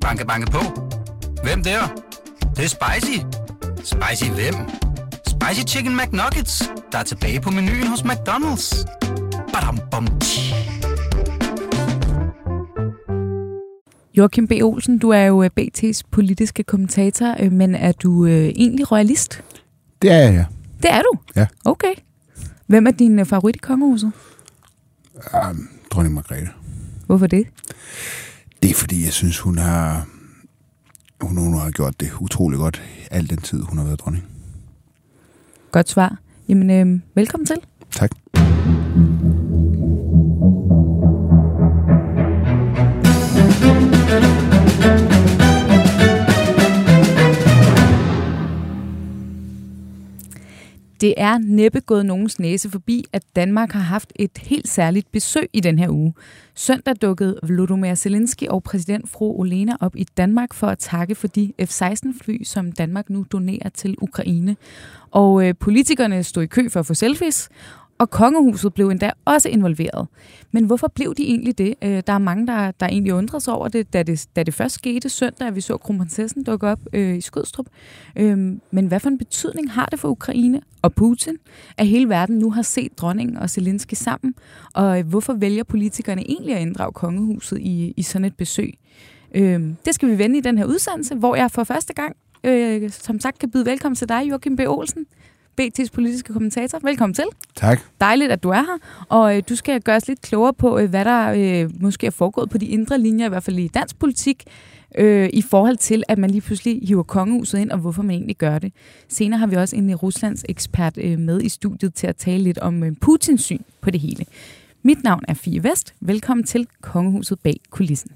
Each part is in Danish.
Banke, banke på. Hvem der? Det, det er spicy. Spicy hvem? Spicy Chicken McNuggets, der er tilbage på menuen hos McDonald's. Badum, bom, tji. Joachim B. Olsen, du er jo øh, BT's politiske kommentator, øh, men er du øh, egentlig royalist? Det er jeg, ja. Det er du? Ja. Okay. Hvem er din favorit i kongehuset? Um, dronning Margrethe. Hvorfor det? Det er fordi, jeg synes, hun har, hun, hun har gjort det utrolig godt al den tid, hun har været dronning. Godt svar. Jamen, øh, velkommen til. Tak. Det er næppe gået nogens næse forbi, at Danmark har haft et helt særligt besøg i den her uge. Søndag dukkede Volodymyr Zelensky og præsident fru Olena op i Danmark for at takke for de F-16-fly, som Danmark nu donerer til Ukraine. Og øh, politikerne stod i kø for at få selfies, og kongehuset blev endda også involveret. Men hvorfor blev de egentlig det? Øh, der er mange, der, der egentlig undrer sig over det da, det, da det først skete søndag, at vi så kronprinsessen dukke op øh, i Skødstrup. Øh, men hvad for en betydning har det for Ukraine og Putin, at hele verden nu har set dronningen og Zelensky sammen? Og øh, hvorfor vælger politikerne egentlig at inddrage kongehuset i, i sådan et besøg? Øh, det skal vi vende i den her udsendelse, hvor jeg for første gang, øh, som sagt, kan byde velkommen til dig, Joachim B. Olsen. BT's politiske kommentator. Velkommen til. Tak. Dejligt, at du er her. Og øh, du skal gøre os lidt klogere på, øh, hvad der øh, måske er foregået på de indre linjer, i hvert fald i dansk politik, øh, i forhold til, at man lige pludselig hiver kongehuset ind, og hvorfor man egentlig gør det. Senere har vi også en Ruslands ekspert øh, med i studiet til at tale lidt om øh, Putins syn på det hele. Mit navn er Fie Vest. Velkommen til Kongehuset bag kulissen.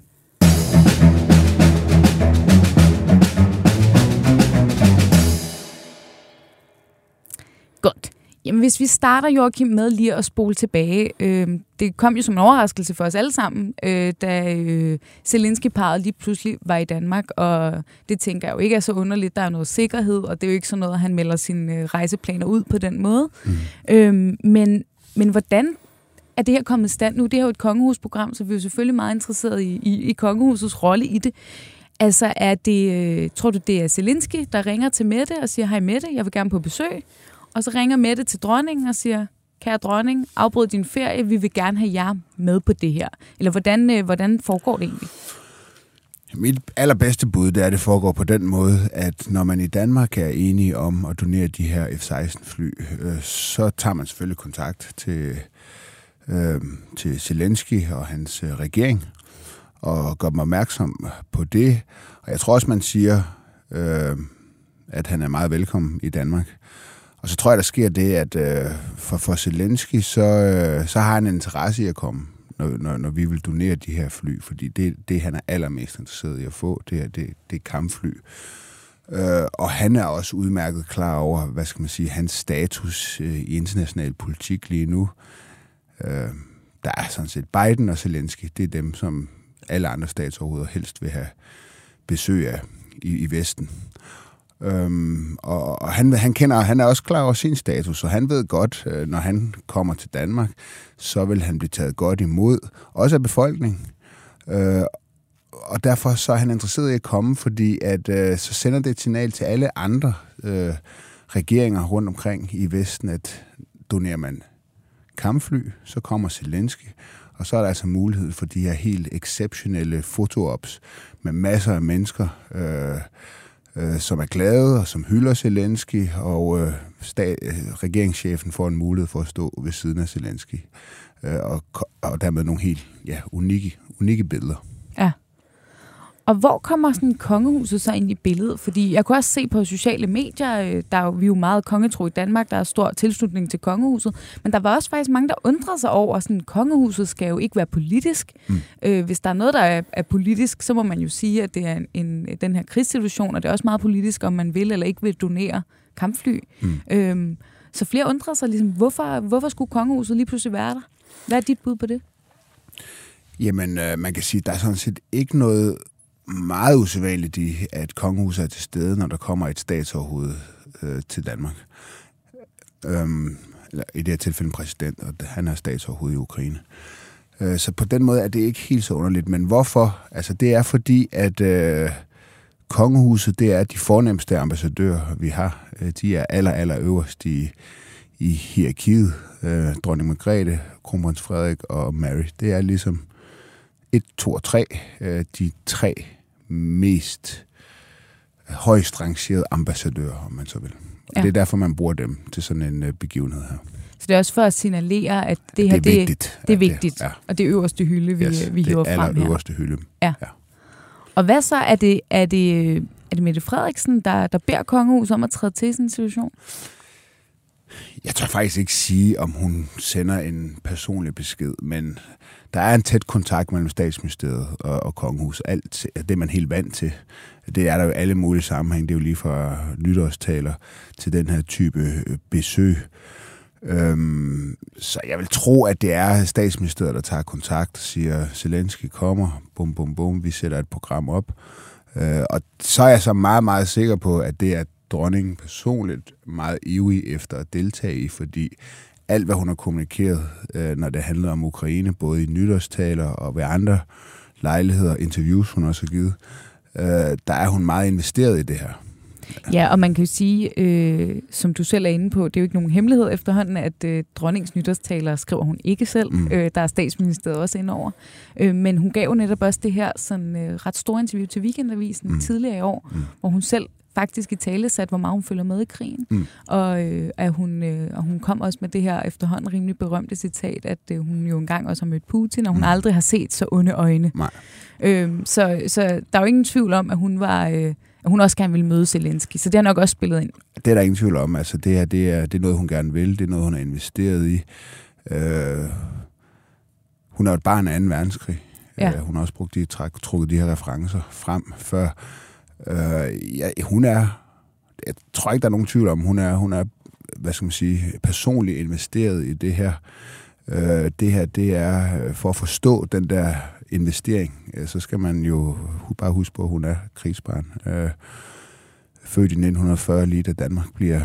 Godt. Jamen, hvis vi starter, Joachim, med lige at spole tilbage. Øh, det kom jo som en overraskelse for os alle sammen, øh, da øh, Zelensky-paret lige pludselig var i Danmark, og det tænker jeg jo ikke er så underligt. Der er noget sikkerhed, og det er jo ikke sådan noget, at han melder sine øh, rejseplaner ud på den måde. Mm. Øh, men, men hvordan er det her kommet stand nu? Det er jo et kongehusprogram, så vi er jo selvfølgelig meget interesseret i, i, i kongehusets rolle i det. Altså, er det, øh, tror du, det er Zelensky, der ringer til Mette og siger, hej Mette, jeg vil gerne på besøg? Og så ringer Mette til dronningen og siger, kære dronning, afbryd din ferie, vi vil gerne have jer med på det her. Eller hvordan, øh, hvordan foregår det egentlig? Mit allerbedste bud, det er, at det foregår på den måde, at når man i Danmark er enige om at donere de her F-16-fly, øh, så tager man selvfølgelig kontakt til, øh, til Zelensky og hans øh, regering, og gør dem opmærksom på det. Og jeg tror også, man siger, øh, at han er meget velkommen i Danmark. Og så tror jeg, der sker det, at øh, for, for Zelensky, så, øh, så har han en interesse i at komme, når, når, når vi vil donere de her fly, fordi det, det han er allermest interesseret i at få, det er, det, det er kampfly. Øh, og han er også udmærket klar over, hvad skal man sige, hans status øh, i international politik lige nu. Øh, der er sådan set Biden og Zelensky, det er dem, som alle andre statsoverhoveder helst vil have besøg af i, i Vesten. Øhm, og og han, han, kender, han er også klar over sin status, og han ved godt, øh, når han kommer til Danmark, så vil han blive taget godt imod, også af befolkningen. Øh, og derfor så er han interesseret i at komme, fordi at, øh, så sender det et signal til alle andre øh, regeringer rundt omkring i Vesten, at donerer man kampfly, så kommer Zelensky, og så er der altså mulighed for de her helt exceptionelle fotoops med masser af mennesker, øh, øh, som er glade og som hylder Zelensky, og øh, stat, øh, regeringschefen får en mulighed for at stå ved siden af Zelensky, øh, og, og dermed nogle helt ja, unikke, unikke billeder. Ja. Og hvor kommer sådan kongehuset så ind i billedet? Fordi jeg kunne også se på sociale medier, øh, der er jo, vi er jo meget kongetro i Danmark, der er stor tilslutning til kongehuset, men der var også faktisk mange, der undrede sig over, at kongehuset skal jo ikke være politisk. Mm. Øh, hvis der er noget, der er, er politisk, så må man jo sige, at det er en, en, den her krigssituation, og det er også meget politisk, om man vil eller ikke vil donere kampfly. Mm. Øhm, så flere undrer sig ligesom, hvorfor, hvorfor skulle kongehuset lige pludselig være der? Hvad er dit bud på det? Jamen, øh, man kan sige, at der er sådan set ikke noget meget usædvanligt i, at kongehuset er til stede, når der kommer et statsoverhoved øh, til Danmark. Øhm, eller i det her tilfælde en præsident, og han er statsoverhoved i Ukraine. Øh, så på den måde er det ikke helt så underligt. Men hvorfor? Altså det er fordi, at øh, kongehuset, det er de fornemmeste ambassadører, vi har. Øh, de er aller, aller øverst i, i hierarkiet. Øh, dronning Margrethe, kronprins Frederik og Mary. Det er ligesom 1, 2 og 3, øh, de tre mest højst rangerede ambassadører, om man så vil. Og ja. det er derfor, man bruger dem til sådan en øh, begivenhed her. Så det er også for at signalere, at det her det er vigtigt. Det, det er vigtigt. Ja. Og det øverste hylde, vi, yes, vi hiver frem her. det er øverste hylde. Ja. ja. Og hvad så? Er det, er det, er det Mette Frederiksen, der, der beder kongehuset om at træde til sådan en situation? Jeg tør faktisk ikke sige, om hun sender en personlig besked, men der er en tæt kontakt mellem statsministeriet og, og kongehus. Alt det er man helt vant til. Det er der jo alle mulige sammenhæng. Det er jo lige fra nytårstaler til den her type øh, besøg. Øhm, så jeg vil tro, at det er statsministeriet, der tager kontakt og siger, Zelensky kommer, bum, bum, bum, vi sætter et program op. Øh, og så er jeg så meget, meget sikker på, at det er dronningen personligt meget ivrig efter at deltage i, fordi alt, hvad hun har kommunikeret, øh, når det handler om Ukraine, både i nytårstaler og ved andre lejligheder, interviews, hun også har givet, øh, der er hun meget investeret i det her. Ja, og man kan jo sige, øh, som du selv er inde på, det er jo ikke nogen hemmelighed efterhånden, at øh, dronningens nytårstaler skriver hun ikke selv. Mm. Øh, der er statsministeriet også indover. Øh, men hun gav jo netop også det her sådan, øh, ret store interview til Weekendavisen mm. tidligere i år, mm. hvor hun selv faktisk i tale sat, hvor meget hun følger med i krigen. Mm. Og, øh, at hun, øh, og hun kom også med det her efterhånden rimelig berømte citat, at øh, hun jo engang også har mødt Putin, og hun mm. aldrig har set så onde øjne. Nej. Øh, så, så der er jo ingen tvivl om, at hun var... Øh, at hun også gerne ville møde Zelensky, så det har nok også spillet ind. Det er der ingen tvivl om. Altså, det, her, det, er, det er noget, hun gerne vil. Det er noget, hun har investeret i. Øh, hun er et barn af 2. verdenskrig. Ja. Øh, hun har også brugt de, træk, trukket de her referencer frem før. Øh, ja, hun er, jeg tror ikke, der er nogen tvivl om, hun er, hun er hvad skal man sige, personligt investeret i det her. Øh, det her, det er øh, for at forstå den der investering, øh, så skal man jo bare huske på, at hun er krigsbarn. Øh, født i 1940, lige da Danmark bliver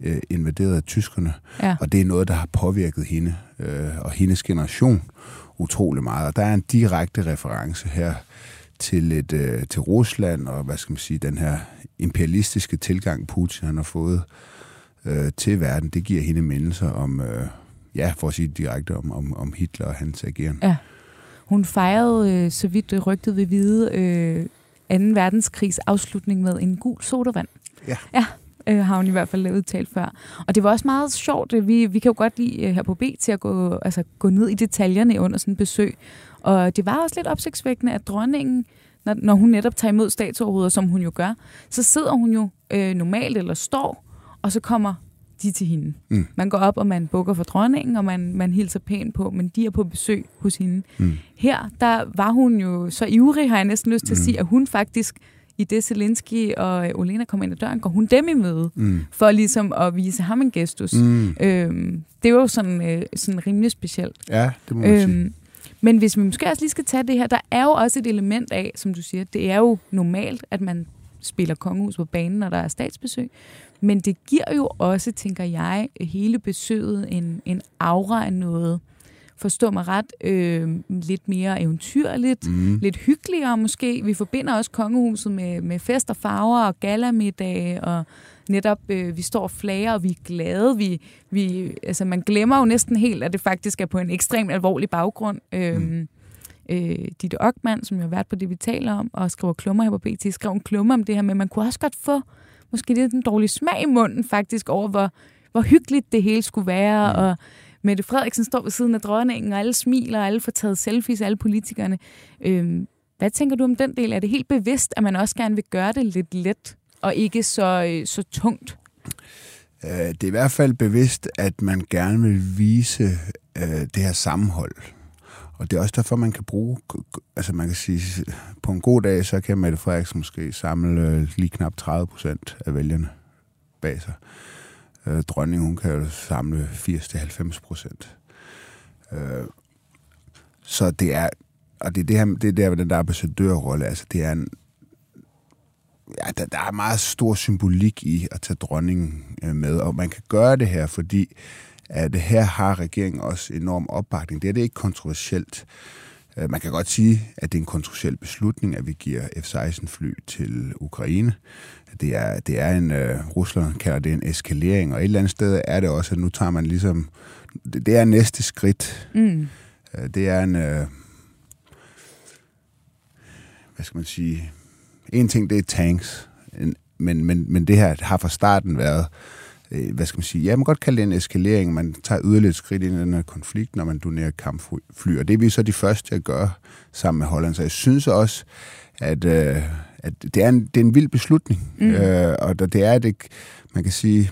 øh, invaderet af tyskerne. Ja. Og det er noget, der har påvirket hende øh, og hendes generation utrolig meget. Og der er en direkte reference her til, et, øh, til Rusland og hvad skal man sige, den her imperialistiske tilgang, Putin han har fået øh, til verden. Det giver hende mindelser om, øh, ja, for at sige direkte, om, om, om Hitler og hans ageren. Ja. Hun fejrede, øh, så vidt rygtet ved vide, øh, 2. verdenskrigs afslutning med en gul sodavand. Ja. Ja, øh, har hun i hvert fald udtalt før. Og det var også meget sjovt. Vi, vi kan jo godt lide øh, her på B til at gå, altså, gå ned i detaljerne under sådan et besøg. Og det var også lidt opsigtsvækkende, at dronningen, når, når hun netop tager imod statsoverhoveder, som hun jo gør, så sidder hun jo øh, normalt eller står, og så kommer de til hende. Mm. Man går op, og man bukker for dronningen, og man, man hilser pænt på, men de er på besøg hos hende. Mm. Her, der var hun jo så ivrig, har jeg næsten lyst til at mm. sige, at hun faktisk i det Zelensky og Olena kommer ind ad døren, går hun dem i møde, mm. for ligesom at vise ham en gestus. Mm. Øhm, det var jo sådan, øh, sådan rimelig specielt. Ja, det må man øhm, sige. Men hvis vi måske også lige skal tage det her, der er jo også et element af, som du siger, det er jo normalt, at man spiller kongehus på banen, når der er statsbesøg. Men det giver jo også, tænker jeg, hele besøget en, en aura af noget, forstå mig ret, øh, lidt mere eventyrligt, mm. lidt hyggeligere måske. Vi forbinder også kongehuset med, med fest og farver og galamiddage, og netop øh, vi står og flager, og vi er glade. Vi, vi, altså, man glemmer jo næsten helt, at det faktisk er på en ekstremt alvorlig baggrund. Øh, mm. øh, Ditte Ockmann, som jo har været på det, vi taler om, og skriver klummer her på BT, skrev en klummer om det her, men man kunne også godt få måske lidt en dårlig smag i munden faktisk over, hvor, hvor hyggeligt det hele skulle være, mm. og Mette Frederiksen står ved siden af dronningen, og alle smiler, og alle får taget selfies, alle politikerne. Øh, hvad tænker du om den del? Er det helt bevidst, at man også gerne vil gøre det lidt let, og ikke så, øh, så tungt? Øh, det er i hvert fald bevidst, at man gerne vil vise øh, det her sammenhold. Og det er også derfor, man kan bruge, altså man kan sige, på en god dag, så kan Mette Frederiksen måske samle øh, lige knap 30 procent af vælgerne bag sig. Øh, Øh, dronning, hun kan jo samle 80-90 procent. Øh, så det er, og det er det her, det er der, den der ambassadørrolle, altså det er en, ja, der, der er meget stor symbolik i at tage dronningen øh, med, og man kan gøre det her, fordi at her har regeringen også enorm opbakning. Det er det ikke kontroversielt. Øh, man kan godt sige, at det er en kontroversiel beslutning, at vi giver F-16-fly til Ukraine. Det er, det er en, uh, Rusland kalder det en eskalering, og et eller andet sted er det også, at nu tager man ligesom, det, det er næste skridt. Mm. Uh, det er en, uh, hvad skal man sige, en ting det er tanks, en, men, men, men det her har fra starten været, øh, hvad skal man sige, ja, man kan godt kalde det en eskalering, man tager yderligere skridt ind i den her konflikt, når man donerer kampfly, og det er vi så de første at gøre sammen med Holland. Så jeg synes også, at, øh, at det, er en, det er en vild beslutning, mm. øh, og det er det, man kan sige,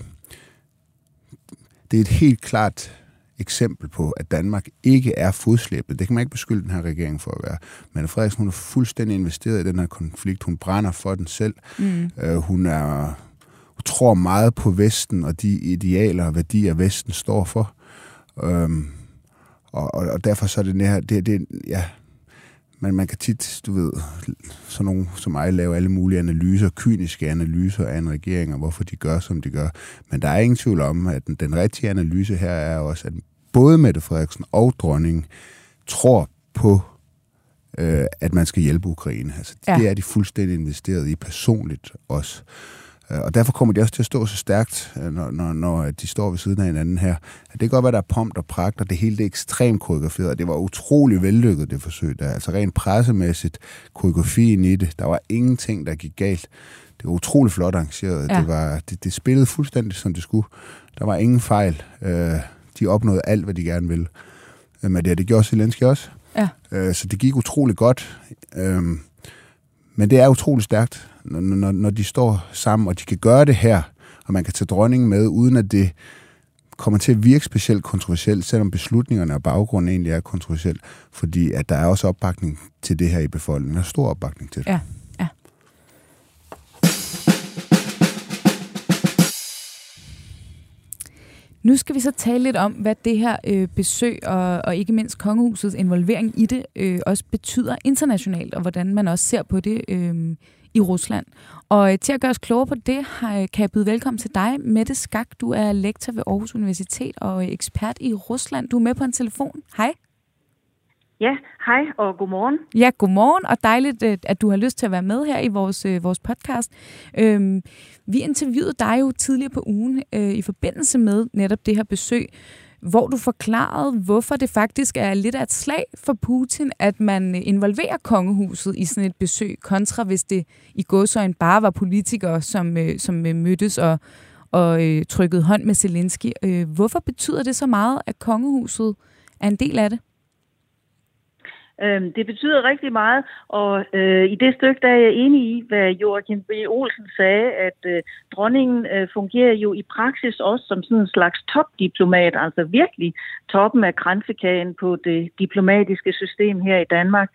det er et helt klart eksempel på, at Danmark ikke er fodslæbet. Det kan man ikke beskylde den her regering for at være. Men Frederiksen, hun er fuldstændig investeret i den her konflikt. Hun brænder for den selv. Mm. Øh, hun er hun tror meget på Vesten og de idealer og værdier, Vesten står for. Øhm, og, og, og derfor så er det her, det, det, ja, men man kan tit, du ved, sådan nogen som mig lave alle mulige analyser, kyniske analyser af en regering, og hvorfor de gør, som de gør. Men der er ingen tvivl om, at den, den rigtige analyse her er også, at både Mette Frederiksen og dronningen tror på, øh, at man skal hjælpe Ukraine. Altså, ja. Det er de fuldstændig investeret i personligt også. Øh, og derfor kommer de også til at stå så stærkt, øh, når, når, når de står ved siden af hinanden her. Det kan godt være, der er prompt og pragt, og det hele det er ekstremt koreograferet, og det var utrolig vellykket, det forsøg der. Altså rent pressemæssigt, koreografien i det, der var ingenting, der gik galt. Det var utrolig flot arrangeret. Ja. Det, var, det, det spillede fuldstændig, som det skulle. Der var ingen fejl. Øh, de opnåede alt, hvad de gerne ville. Men det, det gjorde Zelensky også. Ja. Så det gik utrolig godt. Men det er utrolig stærkt når, når de står sammen, og de kan gøre det her, og man kan tage dronningen med, uden at det kommer til at virke specielt kontroversielt, selvom beslutningerne og baggrunden egentlig er kontroversiel, fordi at der er også opbakning til det her i befolkningen. og er stor opbakning til det. Ja, ja. Nu skal vi så tale lidt om, hvad det her øh, besøg og, og ikke mindst kongehusets involvering i det øh, også betyder internationalt, og hvordan man også ser på det øh, i Rusland. Og øh, til at gøre os klogere på det, kan jeg byde velkommen til dig, Mette Skak. Du er lektor ved Aarhus Universitet og ekspert i Rusland. Du er med på en telefon. Hej. Ja, hej og godmorgen. Ja, godmorgen, og dejligt, øh, at du har lyst til at være med her i vores, øh, vores podcast. Øhm, vi interviewede dig jo tidligere på ugen øh, i forbindelse med netop det her besøg hvor du forklarede, hvorfor det faktisk er lidt af et slag for Putin, at man øh, involverer kongehuset i sådan et besøg, kontra hvis det i godsøjen bare var politikere, som, øh, som øh, mødtes og, og øh, trykkede hånd med Zelensky. Hvorfor betyder det så meget, at kongehuset er en del af det? Øhm, det betyder rigtig meget, og øh, i det stykke der er jeg enig i, hvad Joachim B. Olsen sagde, at øh, dronningen øh, fungerer jo i praksis også som sådan en slags topdiplomat, altså virkelig toppen af kransekagen på det diplomatiske system her i Danmark.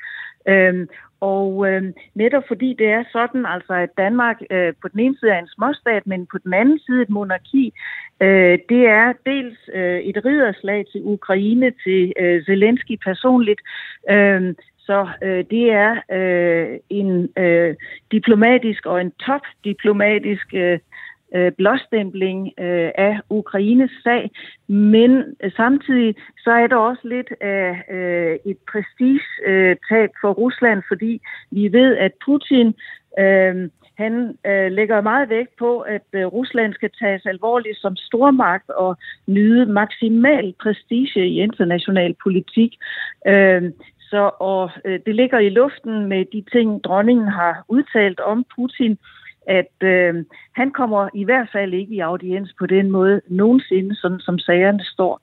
Øhm, og øh, netop fordi det er sådan, altså at Danmark øh, på den ene side er en småstat, men på den anden side et monarki, øh, det er dels øh, et ridderslag til Ukraine, til øh, Zelensky personligt, øh, så øh, det er øh, en øh, diplomatisk og en topdiplomatisk øh, øh, blåstempling øh, af Ukraines sag, men øh, samtidig så er der også lidt af øh, et prestigetab øh, for Rusland, fordi vi ved, at Putin øh, han øh, lægger meget vægt på, at øh, Rusland skal tages alvorligt som stormagt og nyde maksimal prestige i international politik. Øh, så og øh, det ligger i luften med de ting, dronningen har udtalt om Putin at øh, han kommer i hvert fald ikke i audiens på den måde nogensinde, sådan som sagerne står.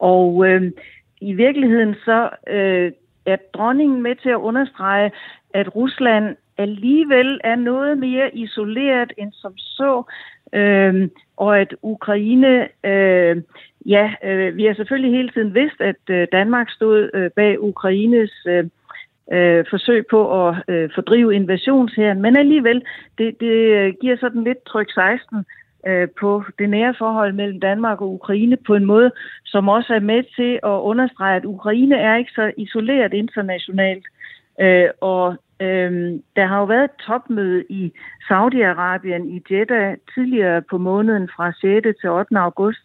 Og øh, i virkeligheden så øh, er dronningen med til at understrege, at Rusland alligevel er noget mere isoleret end som så, øh, og at Ukraine, øh, ja, øh, vi har selvfølgelig hele tiden vidst, at øh, Danmark stod øh, bag Ukraines øh, øh, forsøg på at øh, fordrive invasionsherren, men alligevel, det, det øh, giver sådan lidt tryk 16 øh, på det nære forhold mellem Danmark og Ukraine på en måde, som også er med til at understrege, at Ukraine er ikke så isoleret internationalt. Øh, og øh, der har jo været et topmøde i Saudi-Arabien i Jeddah tidligere på måneden fra 6. til 8. august.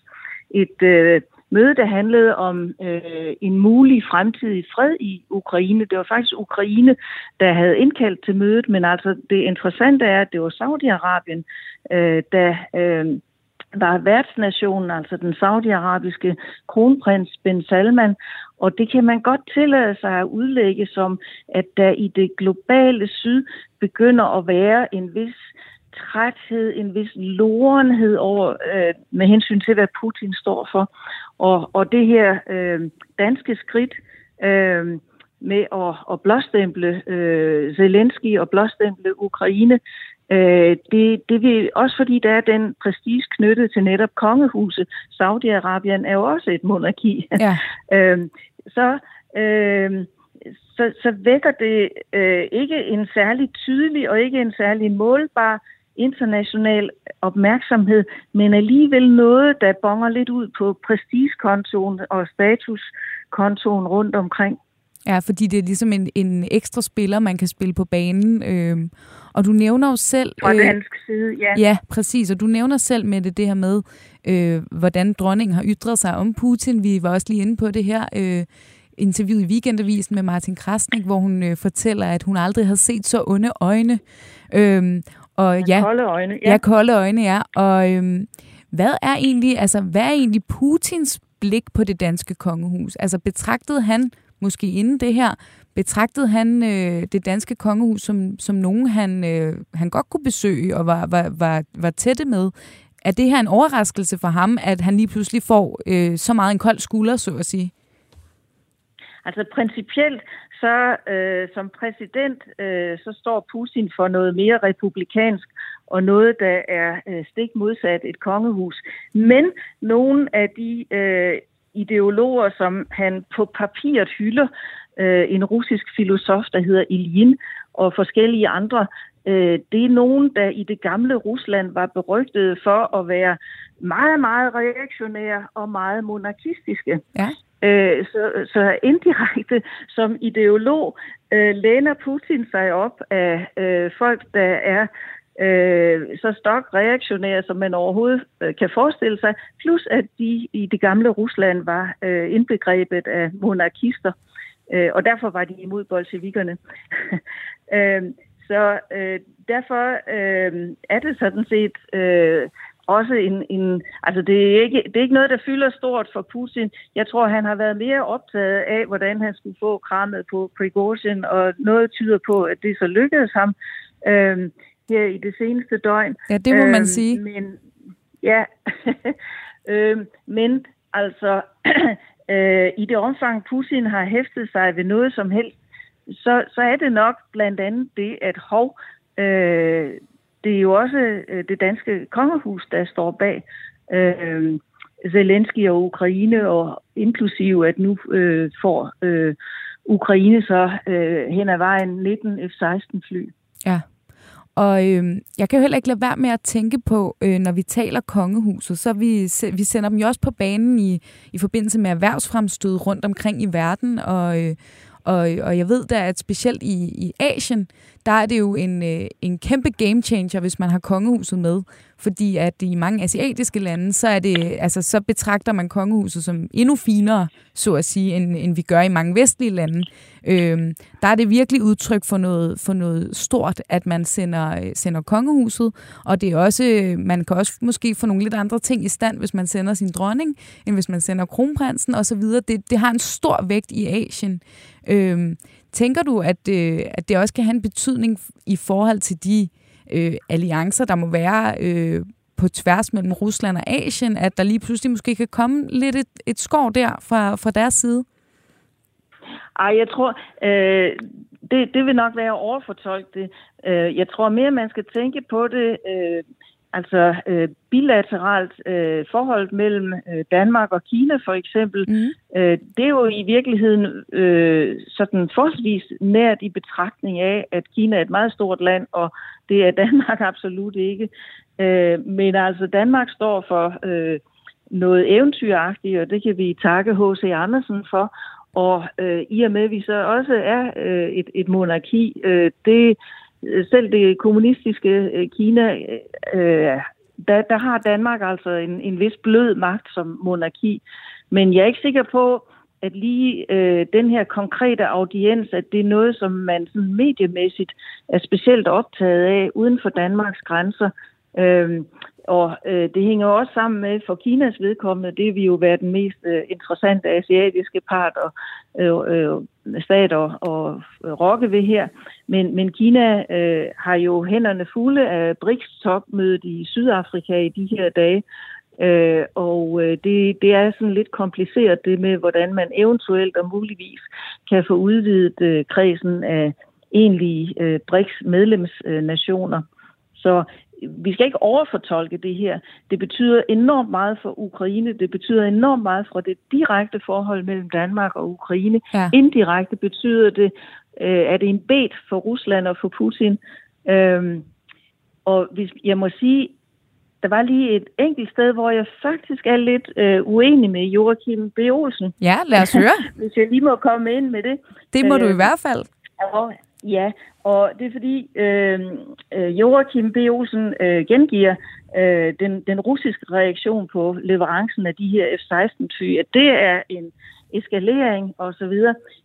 Et øh, møde, der handlede om øh, en mulig fremtidig fred i Ukraine. Det var faktisk Ukraine, der havde indkaldt til mødet, men altså det interessante er, at det var Saudi-Arabien, øh, der... Øh, var værtsnationen, altså den saudiarabiske kronprins Ben Salman, og det kan man godt tillade sig at udlægge som, at der i det globale syd begynder at være en vis træthed, en vis lorenhed over, øh, med hensyn til, hvad Putin står for. Og, og det her øh, danske skridt øh, med at, at blåstemple øh, Zelensky og blåstemple Ukraine, øh, det, det vil også fordi der er den prestige knyttet til netop kongehuset. Saudi-Arabien er jo også et monarki. Ja. øh, så, øh, så, så vækker det øh, ikke en særlig tydelig og ikke en særlig målbar international opmærksomhed, men alligevel noget, der bonger lidt ud på prestigekontoen og statuskontoen rundt omkring. Ja, fordi det er ligesom en, en ekstra spiller, man kan spille på banen. Øh, og du nævner jo selv... Fra øh, dansk side, ja. Ja, præcis. Og du nævner selv med det, det her med, øh, hvordan dronningen har ytret sig om Putin. Vi var også lige inde på det her øh, interviewet i Weekendavisen med Martin Krasnik, hvor hun øh, fortæller, at hun aldrig har set så onde øjne. Øh, og ja, kolde øjne. Ja, ja kolde øjne, ja. Og øhm, hvad er egentlig, altså, hvad er egentlig Putins blik på det danske kongehus? Altså betragtede han, måske inden det her, betragtede han øh, det danske kongehus som, som nogen, han, øh, han godt kunne besøge og var, var, var, var tætte med? Er det her en overraskelse for ham, at han lige pludselig får øh, så meget en kold skulder, så at sige? Altså principielt, så øh, som præsident, øh, så står Putin for noget mere republikansk og noget, der er øh, stik modsat et kongehus. Men nogle af de øh, ideologer, som han på papiret hylder, øh, en russisk filosof, der hedder Iljin, og forskellige andre, øh, det er nogen, der i det gamle Rusland var berygtet for at være meget, meget reaktionære og meget monarkistiske. Ja. Øh, så, så indirekte som ideolog øh, læner Putin sig op af øh, folk, der er øh, så stok reaktionære, som man overhovedet øh, kan forestille sig, plus at de i det gamle Rusland var øh, indbegrebet af monarkister, øh, og derfor var de imod bolsjevikkerne. øh, så øh, derfor øh, er det sådan set øh, også en, en altså det er, ikke, det er ikke noget, der fylder stort for Putin. Jeg tror, han har været mere optaget af, hvordan han skulle få krammet på Prigozhin, og noget tyder på, at det så lykkedes ham øh, her i det seneste døgn. Ja, det må øh, man sige. Men, ja, øh, men altså, øh, i det omfang Putin har hæftet sig ved noget som helst, så, så er det nok blandt andet det, at hov, øh, det er jo også øh, det danske kongehus, der står bag øh, Zelensky og Ukraine, og inklusive at nu øh, får øh, Ukraine så øh, hen ad vejen 19 F-16 fly. Ja. Og øh, jeg kan jo heller ikke lade være med at tænke på, øh, når vi taler kongehuset, så vi, vi sender dem jo også på banen i, i forbindelse med erhvervsfremstød rundt omkring i verden, og, øh, og, og jeg ved da, at specielt i, i Asien, der er det jo en, øh, en kæmpe game changer, hvis man har kongehuset med. Fordi at i mange asiatiske lande, så, er det, altså, så betragter man kongehuset som endnu finere, så at sige, end, end vi gør i mange vestlige lande. Øh, der er det virkelig udtryk for noget, for noget stort, at man sender, øh, sender kongehuset. Og det er også, øh, man kan også måske få nogle lidt andre ting i stand, hvis man sender sin dronning, end hvis man sender kronprinsen osv. Det, det har en stor vægt i Asien. Øh, Tænker du, at, øh, at det også kan have en betydning i forhold til de øh, alliancer, der må være øh, på tværs mellem Rusland og Asien, at der lige pludselig måske kan komme lidt et, et skår der fra, fra deres side? Ej, jeg tror, øh, det, det vil nok være overfortolket. Øh, jeg tror mere, man skal tænke på det øh, altså øh, bilateralt øh, forhold mellem øh, Danmark og Kina for eksempel, mm. øh, det er jo i virkeligheden øh, sådan forholdsvis nært i betragtning af, at Kina er et meget stort land, og det er Danmark absolut ikke. Øh, men altså Danmark står for øh, noget eventyragtigt, og det kan vi takke H.C. Andersen for, og øh, i og med, at vi så også er øh, et, et monarki, øh, det selv det kommunistiske øh, Kina, øh, der, der har Danmark altså en, en vis blød magt som monarki. Men jeg er ikke sikker på, at lige øh, den her konkrete audiens, at det er noget, som man sådan mediemæssigt er specielt optaget af uden for Danmarks grænser. Øh, og øh, det hænger også sammen med, for Kinas vedkommende, det vil jo være den mest øh, interessante asiatiske part og øh, øh, stat og, og øh, rokke ved her. Men, men Kina øh, har jo hænderne fulde af BRICS-topmødet i Sydafrika i de her dage, Øh, og øh, det, det er sådan lidt kompliceret det med, hvordan man eventuelt og muligvis kan få udvidet øh, kredsen af egentlige øh, BRICS medlemsnationer. Så vi skal ikke overfortolke det her. Det betyder enormt meget for Ukraine. Det betyder enormt meget for det direkte forhold mellem Danmark og Ukraine. Ja. Indirekte betyder det, øh, at det er en bed for Rusland og for Putin. Øhm, og hvis jeg må sige, der var lige et enkelt sted, hvor jeg faktisk er lidt øh, uenig med Joachim B. Olsen. Ja, lad os høre. Hvis jeg lige må komme ind med det. Det må øh, du i hvert fald. Og, ja, og det er fordi øhm, øh, Joachim B. Olsen øh, gengiver øh, den, den russiske reaktion på leverancen af de her F-16-fly, at det er en eskalering osv.,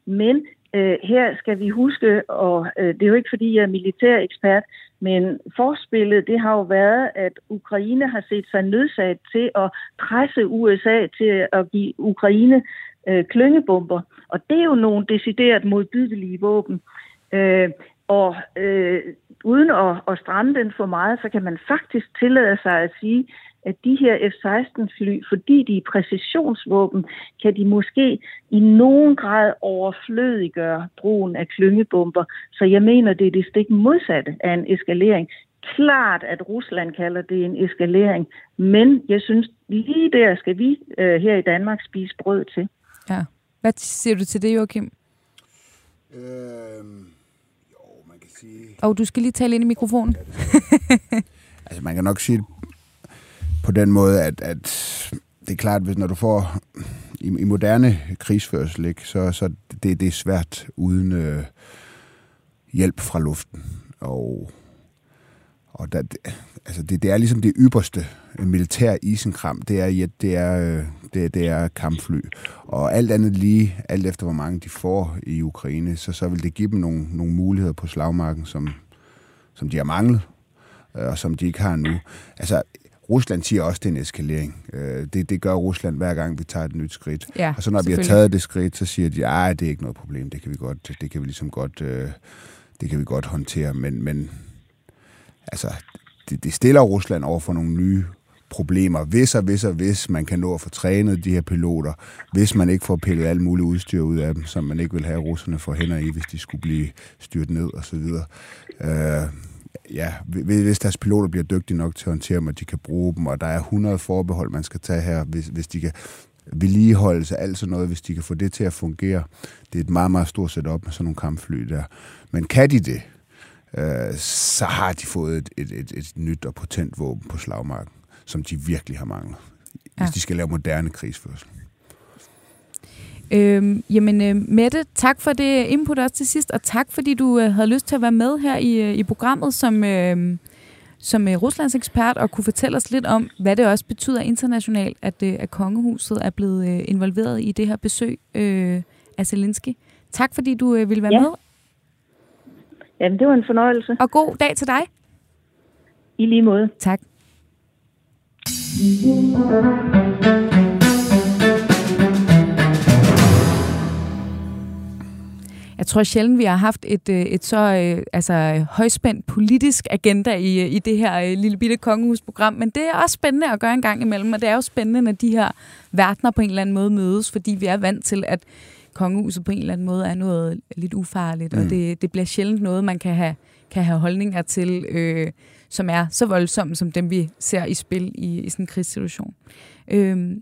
men øh, her skal vi huske, og øh, det er jo ikke fordi jeg er militær ekspert, men forspillet, det har jo været, at Ukraine har set sig nødsat til at presse USA til at give Ukraine øh, klyngebomber. Og det er jo nogle decideret modbydelige våben. Øh, og øh, uden at, at stramme den for meget, så kan man faktisk tillade sig at sige, at de her F-16-fly, fordi de er præcisionsvåben, kan de måske i nogen grad overflødiggøre brugen af klyngebomber. Så jeg mener, det er det stik modsatte af en eskalering. Klart, at Rusland kalder det en eskalering, men jeg synes, lige der skal vi øh, her i Danmark spise brød til. Ja. Hvad siger du til det, Joachim? Øhm, jo, man kan sige... Og du skal lige tale ind i mikrofonen. altså, man kan nok sige på den måde, at, at det er klart, hvis når du får i, i moderne krigsførsel, ikke, så, så det, det er svært uden øh, hjælp fra luften. Og, og der, altså det, det er ligesom det ypperste militær isenkram, det er, det er, øh, det, det er kampfly. Og alt andet lige, alt efter hvor mange de får i Ukraine, så, så vil det give dem nogle, nogle muligheder på slagmarken, som, som de har manglet, øh, og som de ikke har nu. Altså, Rusland siger også, at det er en eskalering. Øh, det, det gør Rusland hver gang, vi tager et nyt skridt. Ja, og så når vi har taget det skridt, så siger de, at det er ikke noget problem. Det kan vi godt, det kan vi ligesom godt, det kan vi godt håndtere. Men, men altså, det, det stiller Rusland over for nogle nye problemer. Hvis og hvis og hvis man kan nå at få trænet de her piloter, hvis man ikke får pillet alt muligt udstyr ud af dem, som man ikke vil have russerne for hænder i, hvis de skulle blive styrt ned og så videre. Øh, ja, hvis deres piloter bliver dygtige nok til at håndtere dem, og de kan bruge dem, og der er 100 forbehold, man skal tage her, hvis, hvis de kan vedligeholdelse, alt sådan noget, hvis de kan få det til at fungere. Det er et meget, meget stort setup med sådan nogle kampfly der. Men kan de det, øh, så har de fået et, et, et, et nyt og potent våben på slagmarken, som de virkelig har manglet, ja. hvis de skal lave moderne krigsførsel. Øhm, jamen, øh, Mette, tak for det input også til sidst, og tak fordi du øh, havde lyst til at være med her i, øh, i programmet som, øh, som øh, Ruslands ekspert, og kunne fortælle os lidt om, hvad det også betyder internationalt, at, øh, at kongehuset er blevet øh, involveret i det her besøg øh, af Zelensky. Tak fordi du øh, ville være ja. med. Jamen, det var en fornøjelse. Og god dag til dig. I lige måde. Tak. Jeg tror sjældent, vi har haft et, øh, et så øh, altså, højspændt politisk agenda i, øh, i det her øh, lille bitte kongehusprogram, men det er også spændende at gøre en gang imellem, og det er jo spændende, når de her verdener på en eller anden måde mødes, fordi vi er vant til, at kongehuset på en eller anden måde er noget lidt ufarligt, mm. og det, det bliver sjældent noget, man kan have, kan have holdninger til, øh, som er så voldsomme som dem, vi ser i spil i, i sådan en krigssituation. Øh,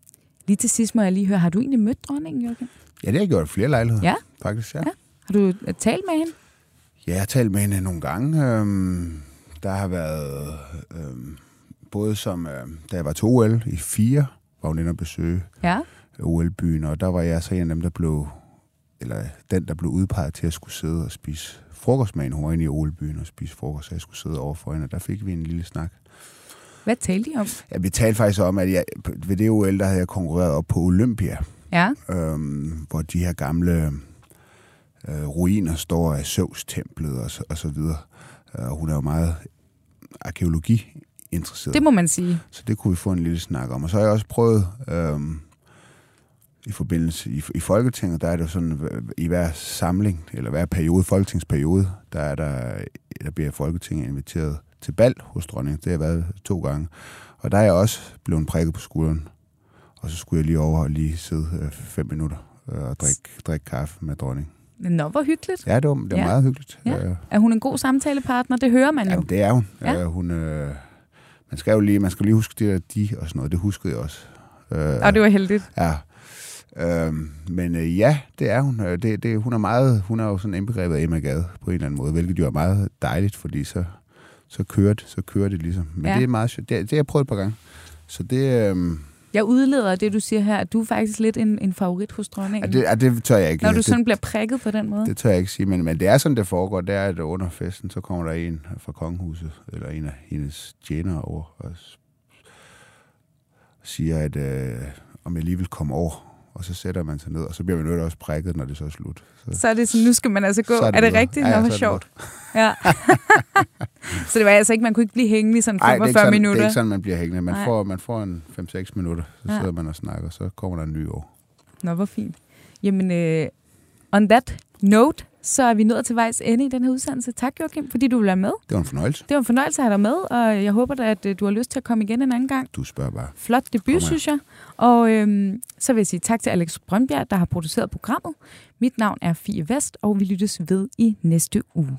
lige til sidst må jeg lige høre, har du egentlig mødt dronningen, Jørgen? Ja, det har jeg gjort flere lejligheder. Ja? Faktisk, ja. ja. Har du øh, talt med hende? Ja, jeg har talt med hende nogle gange. Øhm, der har været øhm, både som, øh, da jeg var til OL i fire, var hun inde og besøge ja. OL-byen, og der var jeg så en af dem, der blev, eller den, der blev udpeget til at skulle sidde og spise frokost med en. Hun i OL-byen og spise frokost, så jeg skulle sidde overfor hende, og der fik vi en lille snak. Hvad talte I om? Ja, vi talte faktisk om, at jeg, ved det OL, der havde jeg konkurreret op på Olympia Ja. øhm, hvor de her gamle øh, ruiner står af Zeus-templet og, så- og så videre. Øh, Og hun er jo meget arkeologi interesseret. Det må man sige. Så det kunne vi få en lille snak om. Og så har jeg også prøvet øhm, i forbindelse i, i Folketinget, der er det jo sådan, i hver samling, eller hver periode, folketingsperiode, der er der, der bliver Folketinget inviteret til bal hos dronningen. Det har været to gange. Og der er jeg også blevet prikket på skulderen. Og så skulle jeg lige over og lige sidde øh, fem minutter øh, og drikke, drikke kaffe med dronningen. Nå, hvor hyggeligt. Ja, det var, det var Ja. meget hyggeligt. Ja. Øh, Er hun en god samtalepartner? Det hører man jo. Jamen, det er hun. Ja. Øh, hun øh, man skal jo lige, man skal lige huske det der de og sådan noget. Det huskede jeg også. Øh, Og det var heldigt. Ja. Øhm, men øh, ja, det er hun. Øh, Det, det, hun er meget, hun er jo sådan indbegrebet af Emma Gade på en eller anden måde, hvilket jo er meget dejligt, fordi så, så kører det, så kører det ligesom. Men Ja. ja. det er meget sjovt. Det, det har jeg prøvet et par gange. Så det, øhm, Jeg udleder det, du siger her, at du er faktisk lidt en, en favorit hos ja, dronningen. det, ja, det tør jeg ikke. når du det, sådan bliver prikket på den måde. det tør jeg ikke sige, men, men det er sådan, det foregår. Det er, at under festen, så kommer der en fra kongehuset, eller en af hendes tjenere over, og siger, at øh, om jeg lige vil komme over. Og så sætter man sig ned, og så bliver man nødt også prikket, når det så er slut. Så, Så er det sådan, nu skal man altså gå. Så Er det, er det videre. rigtigt? Ja, Ja, Nå, så hvor det sjovt. Ja. så det var altså ikke, man kunne ikke blive hængende i sådan Ej, det 45 sådan, minutter. det er ikke sådan, man bliver hængende. Man, får, man får en 5-6 minutter, så Ja. sidder man og snakker, så kommer der en ny år. Nå, hvor fint. Jamen, øh, on that note, så er vi nået til vejs ende i den her udsendelse. Tak, Joachim, fordi du vil være med. Det var en fornøjelse. Det var en fornøjelse at have dig med, og jeg håber da, at øh, du har lyst til at komme igen en anden gang. Du spørger bare. Flot debut, synes jeg. Og øhm, så vil jeg sige tak til Alex Brøndbjerg, der har produceret programmet. Mit navn er Fie Vest, og vi lyttes ved i næste uge.